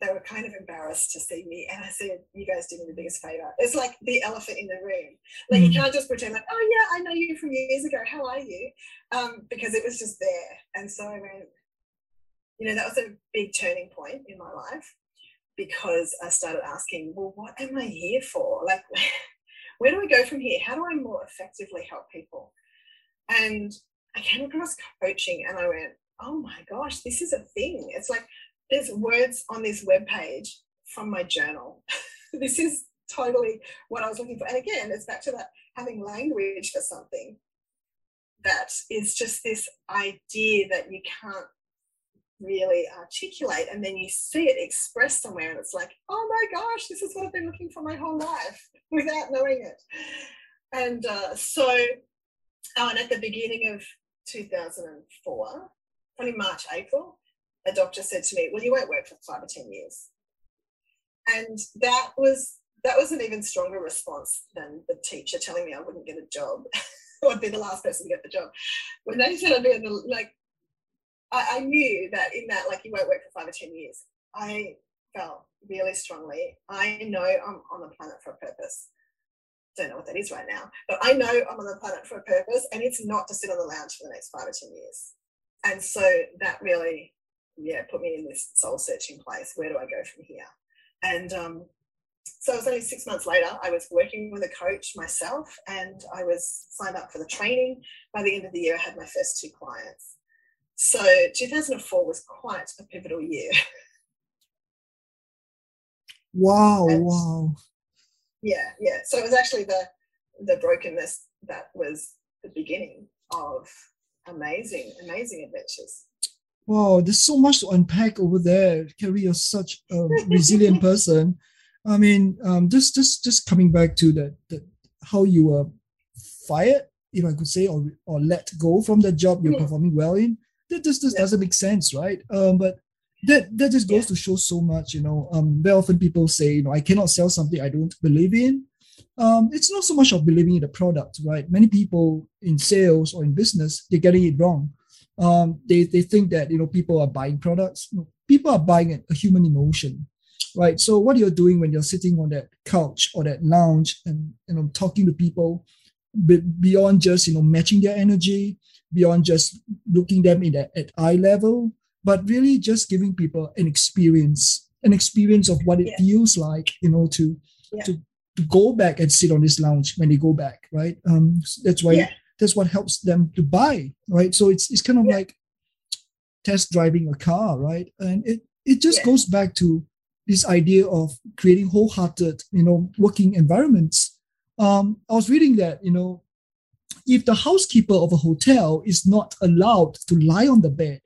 they were kind of embarrassed to see me. And I said, "You guys did me the biggest favor." It's like the elephant in the room. Like mm. you can't just pretend like, "Oh yeah, I know you from years ago. How are you?" Um, because it was just there. And so I went, you know, that was a big turning point in my life because I started asking, well, what am I here for? Like, where do I go from here? How do I more effectively help people? And I came across coaching and I went, oh my gosh, this is a thing. It's like there's words on this web page from my journal. this is totally what I was looking for. And again, it's back to that having language for something that is just this idea that you can't really articulate and then you see it expressed somewhere and it's like oh my gosh this is what i've been looking for my whole life without knowing it and uh, so oh, and at the beginning of 2004 probably march april a doctor said to me well you won't work for five or ten years and that was that was an even stronger response than the teacher telling me i wouldn't get a job I'd be the last person to get the job. When they said I'd be in the, like I, I, knew that in that, like, you won't work for five or 10 years. I felt really strongly. I know I'm on the planet for a purpose. Don't know what that is right now, but I know I'm on the planet for a purpose, and it's not to sit on the lounge for the next five or ten years. And so that really, yeah, put me in this soul searching place. Where do I go from here? And um, so it was only six months later, I was working with a coach myself and I was signed up for the training. By the end of the year, I had my first two clients. So 2004 was quite a pivotal year. Wow, and wow. Yeah, yeah. So it was actually the the brokenness that was the beginning of amazing, amazing adventures. Wow, there's so much to unpack over there. Kerrie, you're such a resilient person. I mean, um, just just just coming back to that, the how you were fired, if I could say, or or let go from the job you're yeah. performing well in. That just, just doesn't make sense, right? Um, but that that just goes yeah. to show so much, you know. Um, very often people say, you know, I cannot sell something I don't believe in. Um, it's not so much of believing in the product, right? Many people in sales or in business, they're getting it wrong. Um, they, they think that you know people are buying products. No, people are buying a, a human emotion right? So what you're doing when you're sitting on that couch or that lounge and you know talking to people beyond just you know matching their energy, beyond just looking them in at, at eye level, but really just giving people an experience, an experience of what it yeah. feels like, you know, to yeah. to to go back and sit on this lounge when they go back, right? Um, that's why yeah. that's what helps them to buy, right? So it's it's kind of like test driving a car, right? And it it just goes back to this idea of creating wholehearted, you know, working environments. Um, I was reading that, you know, if the housekeeper of a hotel is not allowed to lie on the bed,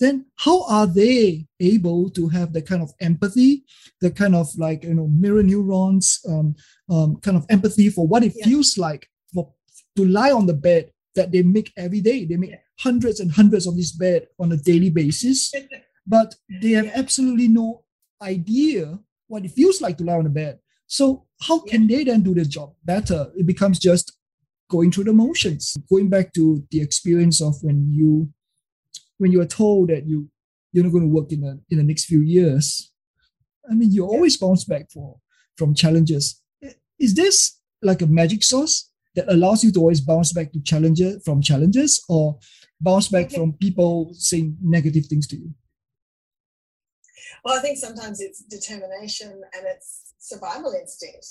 then how are they able to have the kind of empathy, the kind of like you know mirror neurons, um, um, kind of empathy for what it yeah. feels like for to lie on the bed that they make every day. They make yeah. hundreds and hundreds of this bed on a daily basis, but they have yeah. absolutely no idea what it feels like to lie on a bed. So how can they then do the job better? It becomes just going through the motions. Going back to the experience of when you when you are told that you you're not going to work in the in the next few years. I mean, you always bounce back for from challenges. Is this like a magic sauce that allows you to always bounce back to challenges from challenges or bounce back from people saying negative things to you? Well, I think sometimes it's determination and it's survival instinct.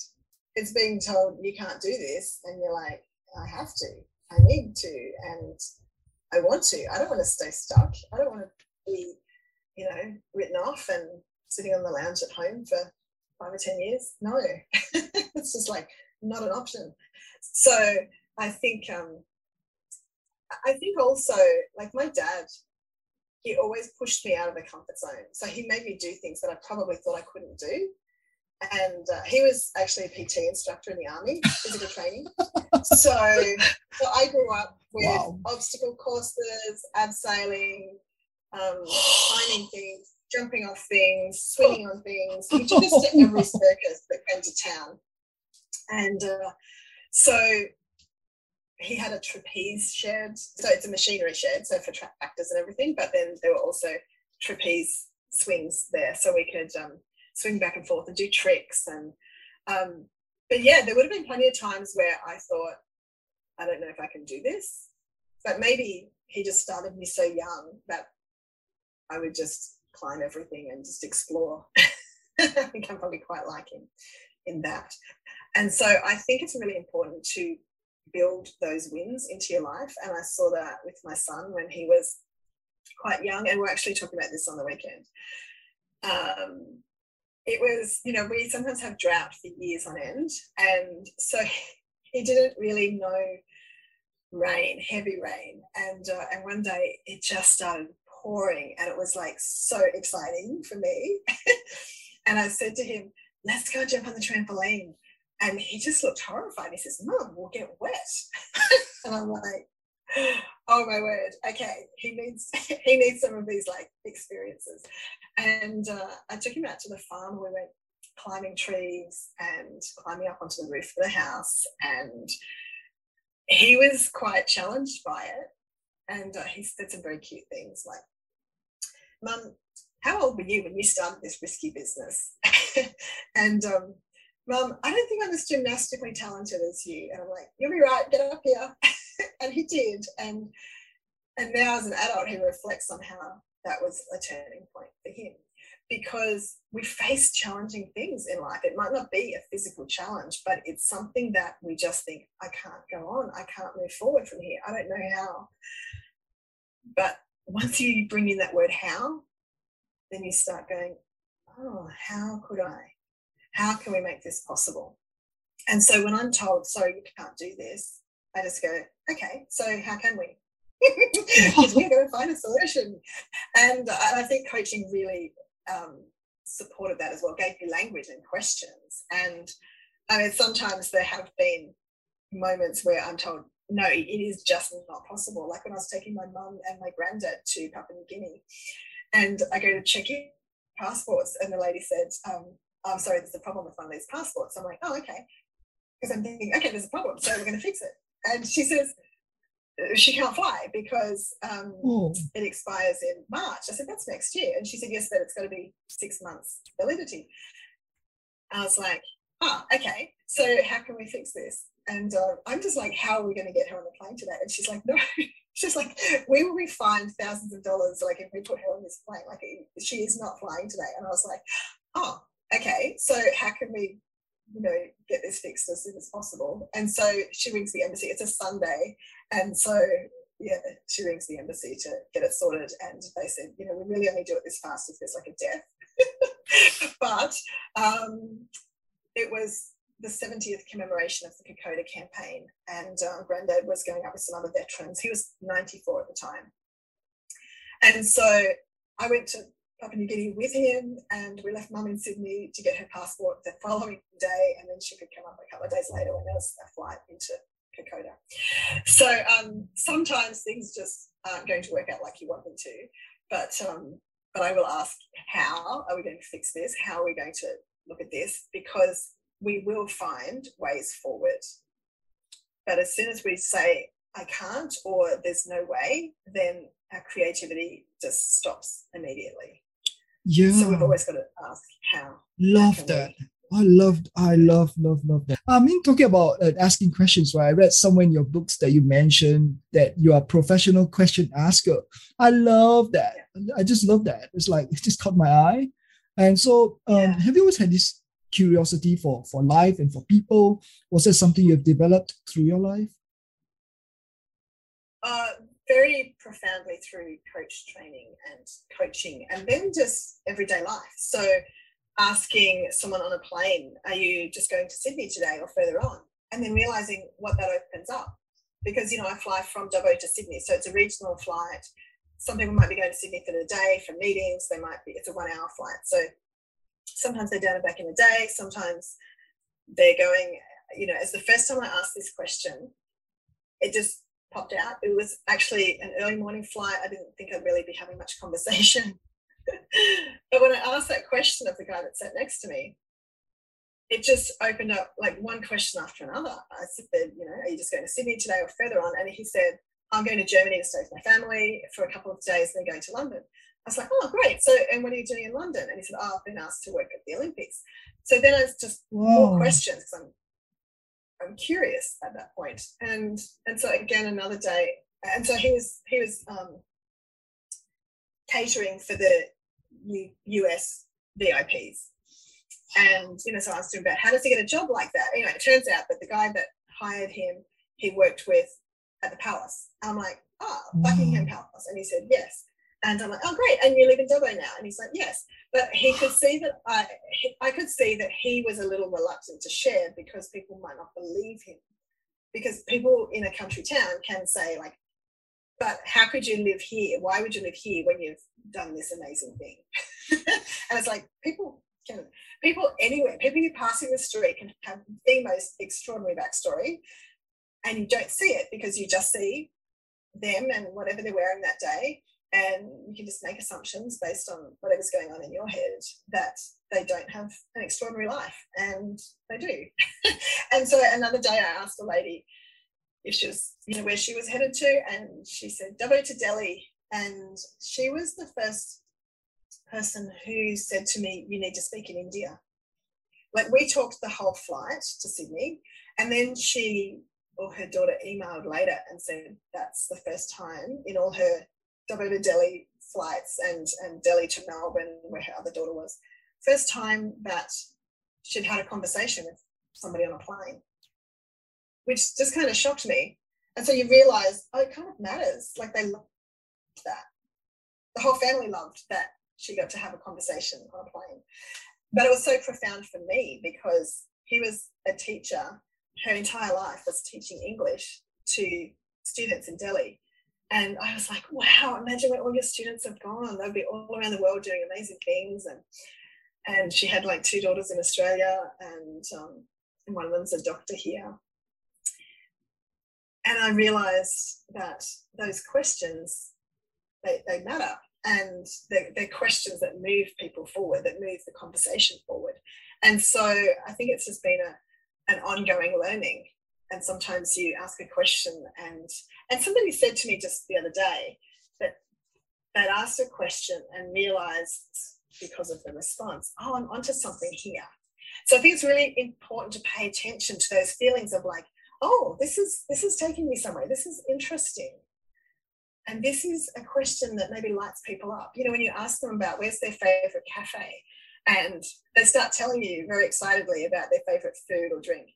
It's being told you can't do this, and you're like, I have to, I need to, and I want to. I don't want to stay stuck. I don't want to be, you know, written off and sitting on the lounge at home for five or 10 years. No, it's just like not an option. So I think, um, I think also, like my dad he always pushed me out of the comfort zone. So he made me do things that I probably thought I couldn't do. And uh, he was actually a PT instructor in the army, physical training. So, so I grew up with wow. obstacle courses, abseiling, um, climbing things, jumping off things, swinging on things. He took us to every circus that came to town. And uh, so he had a trapeze shed. So it's a machinery shed, so for tractors and everything. But then there were also trapeze swings there, so we could um, swing back and forth and do tricks. And um, but yeah, there would have been plenty of times where I thought, I don't know if I can do this. But maybe he just started me so young that I would just climb everything and just explore. I think I'm probably quite like him in that. And so I think it's really important to build those wins into your life. And I saw that with my son when he was quite young, and we're actually talking about this on the weekend. Um, it was, you know, we sometimes have drought for years on end. And so he didn't really know rain, heavy rain. And, uh, and one day it just started pouring, and it was like so exciting for me. and I said to him, let's go jump on the trampoline. And he just looked horrified. He says, Mom, we'll get wet. and I'm like, oh my word okay he needs he needs some of these like experiences and uh, i took him out to the farm we went climbing trees and climbing up onto the roof of the house and he was quite challenged by it and uh, he said some very cute things like mum how old were you when you started this risky business? and um, Mum, I don't think I'm as gymnastically talented as you. And I'm like, You'll be right, get up here. and he did. And and now as an adult, he reflects on how that was a turning point for him. Because we face challenging things in life. It might not be a physical challenge, but it's something that we just think, I can't go on. I can't move forward from here. I don't know how. But once you bring in that word how, then you start going, oh, how could I? How can we make this possible? And so when I'm told, sorry, you can't do this, I just go, okay, so how can we? Because we're going to find a solution. And I think coaching really um, supported that as well, gave me language and questions. And I mean, sometimes there have been moments where I'm told, no, it is just not possible. Like when I was taking my mum and my granddad to Papua New Guinea, and I go to check in passports, and the lady said, um, I'm sorry, there's a problem with one of these passports. I'm like, oh, okay. Because I'm thinking, okay, there's a problem, so we're going to fix it. And she says, she can't fly because um, oh. it expires in March. I said, that's next year. And she said, yes, but it's going to be six months validity. I was like, oh, okay. So how can we fix this? And uh, I'm just like, how are we going to get her on the plane today? And she's like, no. she's like, we will be fined thousands of dollars, like if we put her on this plane. Like she is not flying today. And I was like, oh, okay. So how can we you know, get this fixed as soon as possible. And so she rings the embassy. It's a Sunday. And so, yeah, she rings the embassy to get it sorted. And they said, you know, we really only do it this fast if there's like a death. but um, it was the 70th commemoration of the Kokoda campaign. And um, was going up with some other veterans. He was 94 at the time. And so I went to Papua New Guinea with him, and we left mum in Sydney to get her passport the following day, and then she could come up a couple of days later when there was a flight into Kokoda. So um, sometimes things just aren't going to work out like you want them to, but um, but I will ask, how are we going to fix this? How are we going to look at this? Because we will find ways forward. But as soon as we say, I can't, or there's no way, then our creativity just stops immediately. Yeah. So we've always got to ask how. Love that. I loved, I love, love, love that. I mean, talking about uh, asking questions, right? I read somewhere in your books that you mentioned that you are a professional question asker. I love that. I just love that. It's like it just caught my eye. And so, um, yeah. have you always had this curiosity for for life and for people? Was that something you've developed through your life? Uh, very profoundly through coach training and coaching, and then just everyday life. So, asking someone on a plane, Are you just going to Sydney today or further on? And then realizing what that opens up. Because, you know, I fly from Dubbo to Sydney, so it's a regional flight. Some people might be going to Sydney for the day, for meetings. They might be, it's a one hour flight. So, sometimes they're down and back in a day. Sometimes they're going, you know, as the first time I asked this question, it just popped out. It was actually an early morning flight. I didn't think I'd really be having much conversation. but when I asked that question of the guy that sat next to me, it just opened up like one question after another. I said, you know, are you just going to Sydney today or further on? And he said, I'm going to Germany to stay with my family for a couple of days, then going to London. I was like, oh, great. So, and what are you doing in London? And he said, oh, I've been asked to work at the Olympics. So then it's just Whoa. more questions I'm I'm curious at that point. And and so again another day, and so he was he was um, catering for the U- US VIPs. And you know, so I asked him about how does he get a job like that? Anyway, it turns out that the guy that hired him, he worked with at the palace. I'm like, oh, Buckingham mm. Palace. And he said, yes. And I'm like, oh, great. And you live in Dubbo now? And he's like, yes. But he could see that I, I could see that he was a little reluctant to share because people might not believe him. Because people in a country town can say, like, but how could you live here? Why would you live here when you've done this amazing thing? and it's like, people can, people anywhere, people you passing the street can have the most extraordinary backstory. And you don't see it because you just see them and whatever they're wearing that day and you can just make assumptions based on whatever's going on in your head that they don't have an extraordinary life and they do and so another day i asked a lady if she was you know where she was headed to and she said Dubbo to delhi and she was the first person who said to me, You need to speak in India. Like we talked the whole flight to Sydney, and then she or her daughter emailed later and said that's the first time in all her Dubai to Delhi flights and, and Delhi to Melbourne, where her other daughter was, first time that she'd had a conversation with somebody on a plane, which just kind of shocked me. And so you realize, oh, it kind of matters. Like they loved that. The whole family loved that she got to have a conversation on a plane. But it was so profound for me because he was a teacher. Her entire life was teaching English to students in Delhi. And I was like, wow, imagine where all your students have gone. They'll be all around the world doing amazing things. And and she had like two daughters in Australia, and, um, and one of them's a doctor here. And I realized that those questions, they, they matter. And they're, they're questions that move people forward, that move the conversation forward. And so I think it's just been a, an ongoing learning. And sometimes you ask a question, and and somebody said to me just the other day that they'd asked a question and realized because of the response, oh, I'm onto something here. So I think it's really important to pay attention to those feelings of like, oh, this is this is taking me somewhere. This is interesting. And this is a question that maybe lights people up. You know, when you ask them about where's their favorite cafe, and they start telling you very excitedly about their favorite food or drink.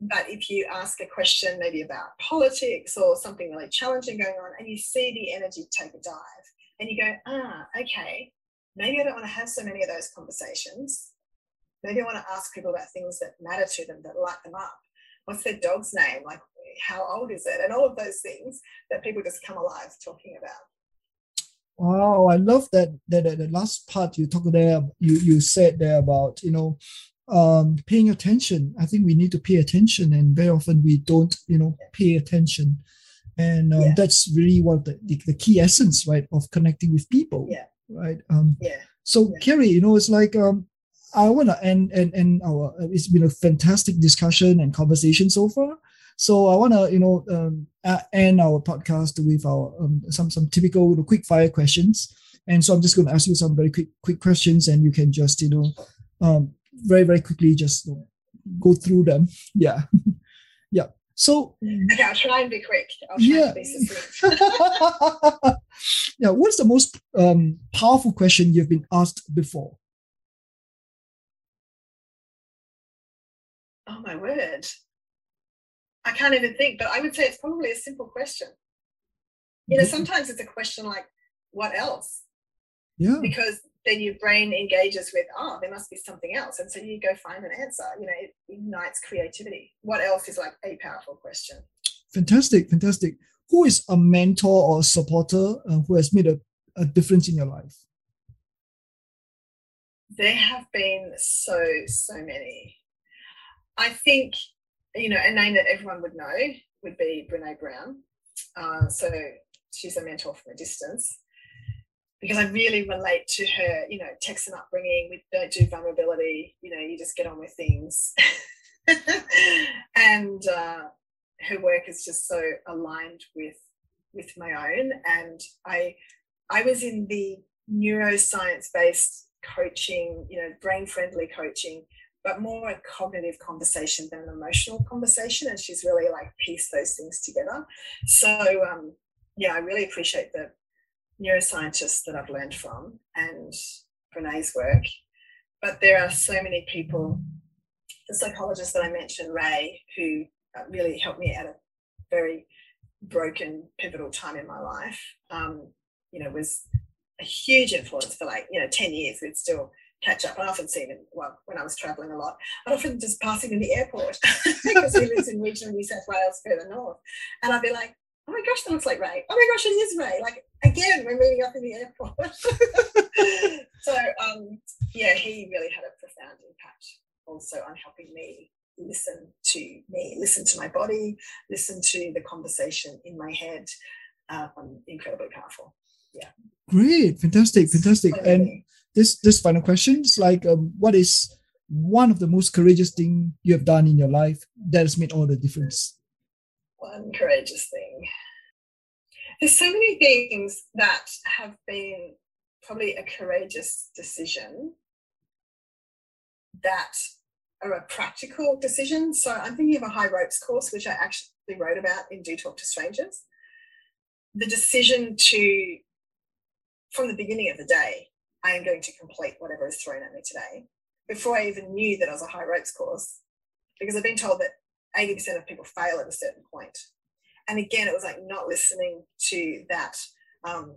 But if you ask a question maybe about politics or something really challenging going on, and you see the energy take a dive, and you go, ah, okay, maybe I don't want to have so many of those conversations. Maybe I want to ask people about things that matter to them, that light them up. What's their dog's name? Like, how old is it? And all of those things that people just come alive talking about. Wow, I love that that, that the last part you talked there. You you said there about you know um, paying attention. I think we need to pay attention, and very often we don't you know pay attention, and um, yeah. that's really what the, the, the key essence right of connecting with people. Yeah right? Um, yeah. So yeah. Kerrie, you know, it's like um, I want to end and and our it's been a fantastic discussion and conversation so far. So I want to you know um, end our podcast with our um, some some typical you know, quick fire questions. And so I'm just going to ask you some very quick quick questions, and you can just you know um, very very quickly just go through them. Yeah, yeah. So okay, I'll try and be quick. I'll try yeah. yeah. What's the most um, powerful question you've been asked before? Oh my word! I can't even think, but I would say it's probably a simple question. You know, sometimes it's a question like, "What else?" Yeah. Because then your brain engages with, oh, there must be something else. And so you go find an answer. You know, it ignites creativity. What else is like a powerful question? Fantastic, fantastic. Who is a mentor or supporter uh, who has made a, a difference in your life? There have been so, so many. I think, you know, a name that everyone would know would be Brene Brown. Uh, so she's a mentor from a distance because I really relate to her, you know, Texan upbringing. We don't do vulnerability, you know, you just get on with things. and uh, her work is just so aligned with with my own. And I I was in the neuroscience based coaching, you know, brain friendly coaching, but more a cognitive conversation than an emotional conversation. And she's really like pieced those things together. So um, yeah, I really appreciate the neuroscientists that I've learned from and Brene's work. But there are so many people, the psychologist that I mentioned, Ray, who uh, really helped me at a very broken, pivotal time in my life, um, you know, was a huge influence for like, you know, 10 years. We'd still catch up. I often see him, well, when I was traveling a lot, I'd often just pass him in the airport because he lives in regional New South Wales further north. And I'd be like, oh my gosh, that looks like Ray. Oh my gosh, it is Ray. Like again, we're meeting up in the airport. so um, yeah, he really had a profound impact also on helping me listen to me, listen to my body, listen to the conversation in my head. Um, incredibly powerful. Yeah. Great, fantastic, fantastic. So and this this final question is like, um, what is one of the most courageous thing you have done in your life that has made all the difference? One courageous thing there's so many things that have been probably a courageous decision that are a practical decision. So I'm thinking of a high ropes course, which I actually wrote about in Do Talk to Strangers. The decision to, from the beginning of the day, I am going to complete whatever is thrown at me today. Before I even knew that I was a high ropes course, because I've been told that 80% of people fail at a certain point. And again, it was like not listening to that, um,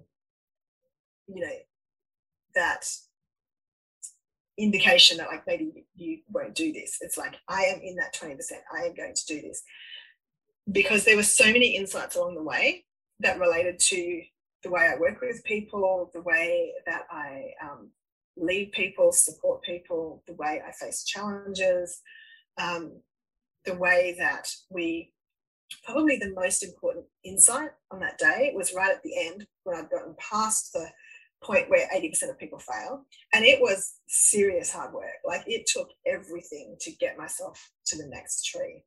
you know, that indication that like maybe you won't do this. It's like I am in that 20%. I am going to do this. Because there were so many insights along the way that related to the way I work with people, the way that I um, lead people, support people, the way I face challenges, um, the way that we probably the most important insight on that day was right at the end when I'd gotten past the point where 80% of people fail. And it was serious hard work. Like it took everything to get myself to the next tree.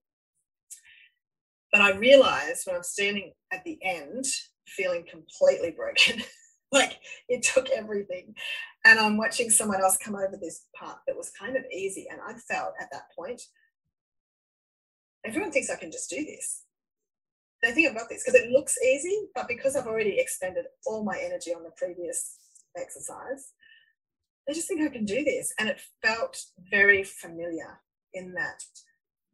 But I realized when I'm standing at the end, feeling completely broken, like it took everything. And I'm watching someone else come over this part that was kind of easy. And I felt at that point, everyone thinks I can just do this. They think I've this because it looks easy, but because I've already expended all my energy on the previous exercise, I just think I can do this. And it felt very familiar in that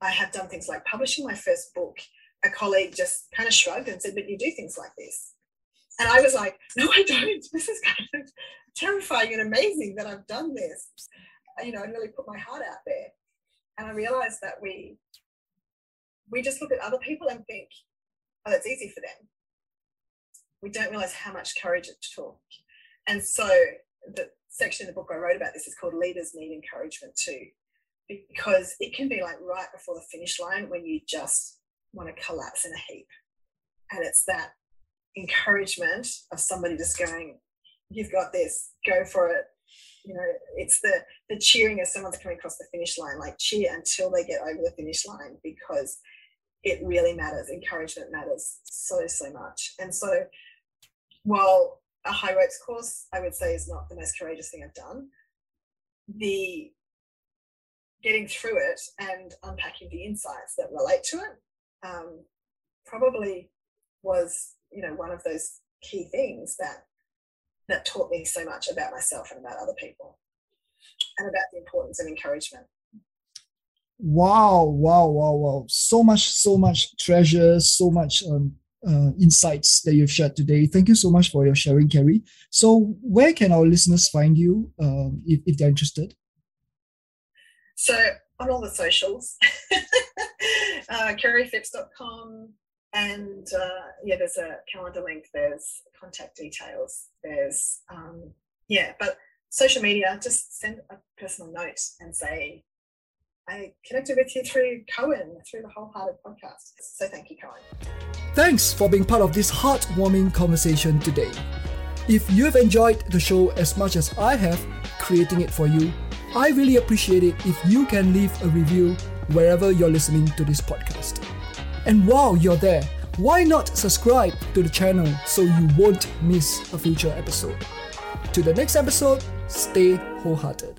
I had done things like publishing my first book. A colleague just kind of shrugged and said, But you do things like this. And I was like, No, I don't. This is kind of terrifying and amazing that I've done this. Uh, you know, I really put my heart out there. And I realized that we we just look at other people and think, oh, that's easy for them. We don't realize how much courage it took and so the section in the book I wrote about this is called Leaders Need Encouragement Too, because it can be like right before the finish line when you just want to collapse in a heap. And it's that encouragement of somebody just going, You've got this, go for it. You know, it's the the cheering as someone's coming across the finish line, like cheer until they get over the finish line because it really matters. Encouragement matters so, so much. And so while a high ropes course, I would say, is not the most courageous thing I've done. The getting through it and unpacking the insights that relate to it um, probably was, you know, one of those key things that that taught me so much about myself and about other people and about the importance of encouragement. Wow, wow, wow, wow. So much, so much treasure, so much um, uh, insights that you've shared today. Thank you so much for your sharing, Kerrie. So, where can our listeners find you um, if, if they're interested? So, on all the socials, uh, and uh, yeah, there's a calendar link, there's contact details, there's, um, yeah, but social media, just send a personal note and say, I connected with you through Coen, through the Wholehearted podcast. So thank you, Coen. Thanks for being part of this heartwarming conversation today. If you have enjoyed the show as much as I have creating it for you, I really appreciate it if you can leave a review wherever you're listening to this podcast. And while you're there, why not subscribe to the channel so you won't miss a future episode? To the next episode, stay wholehearted.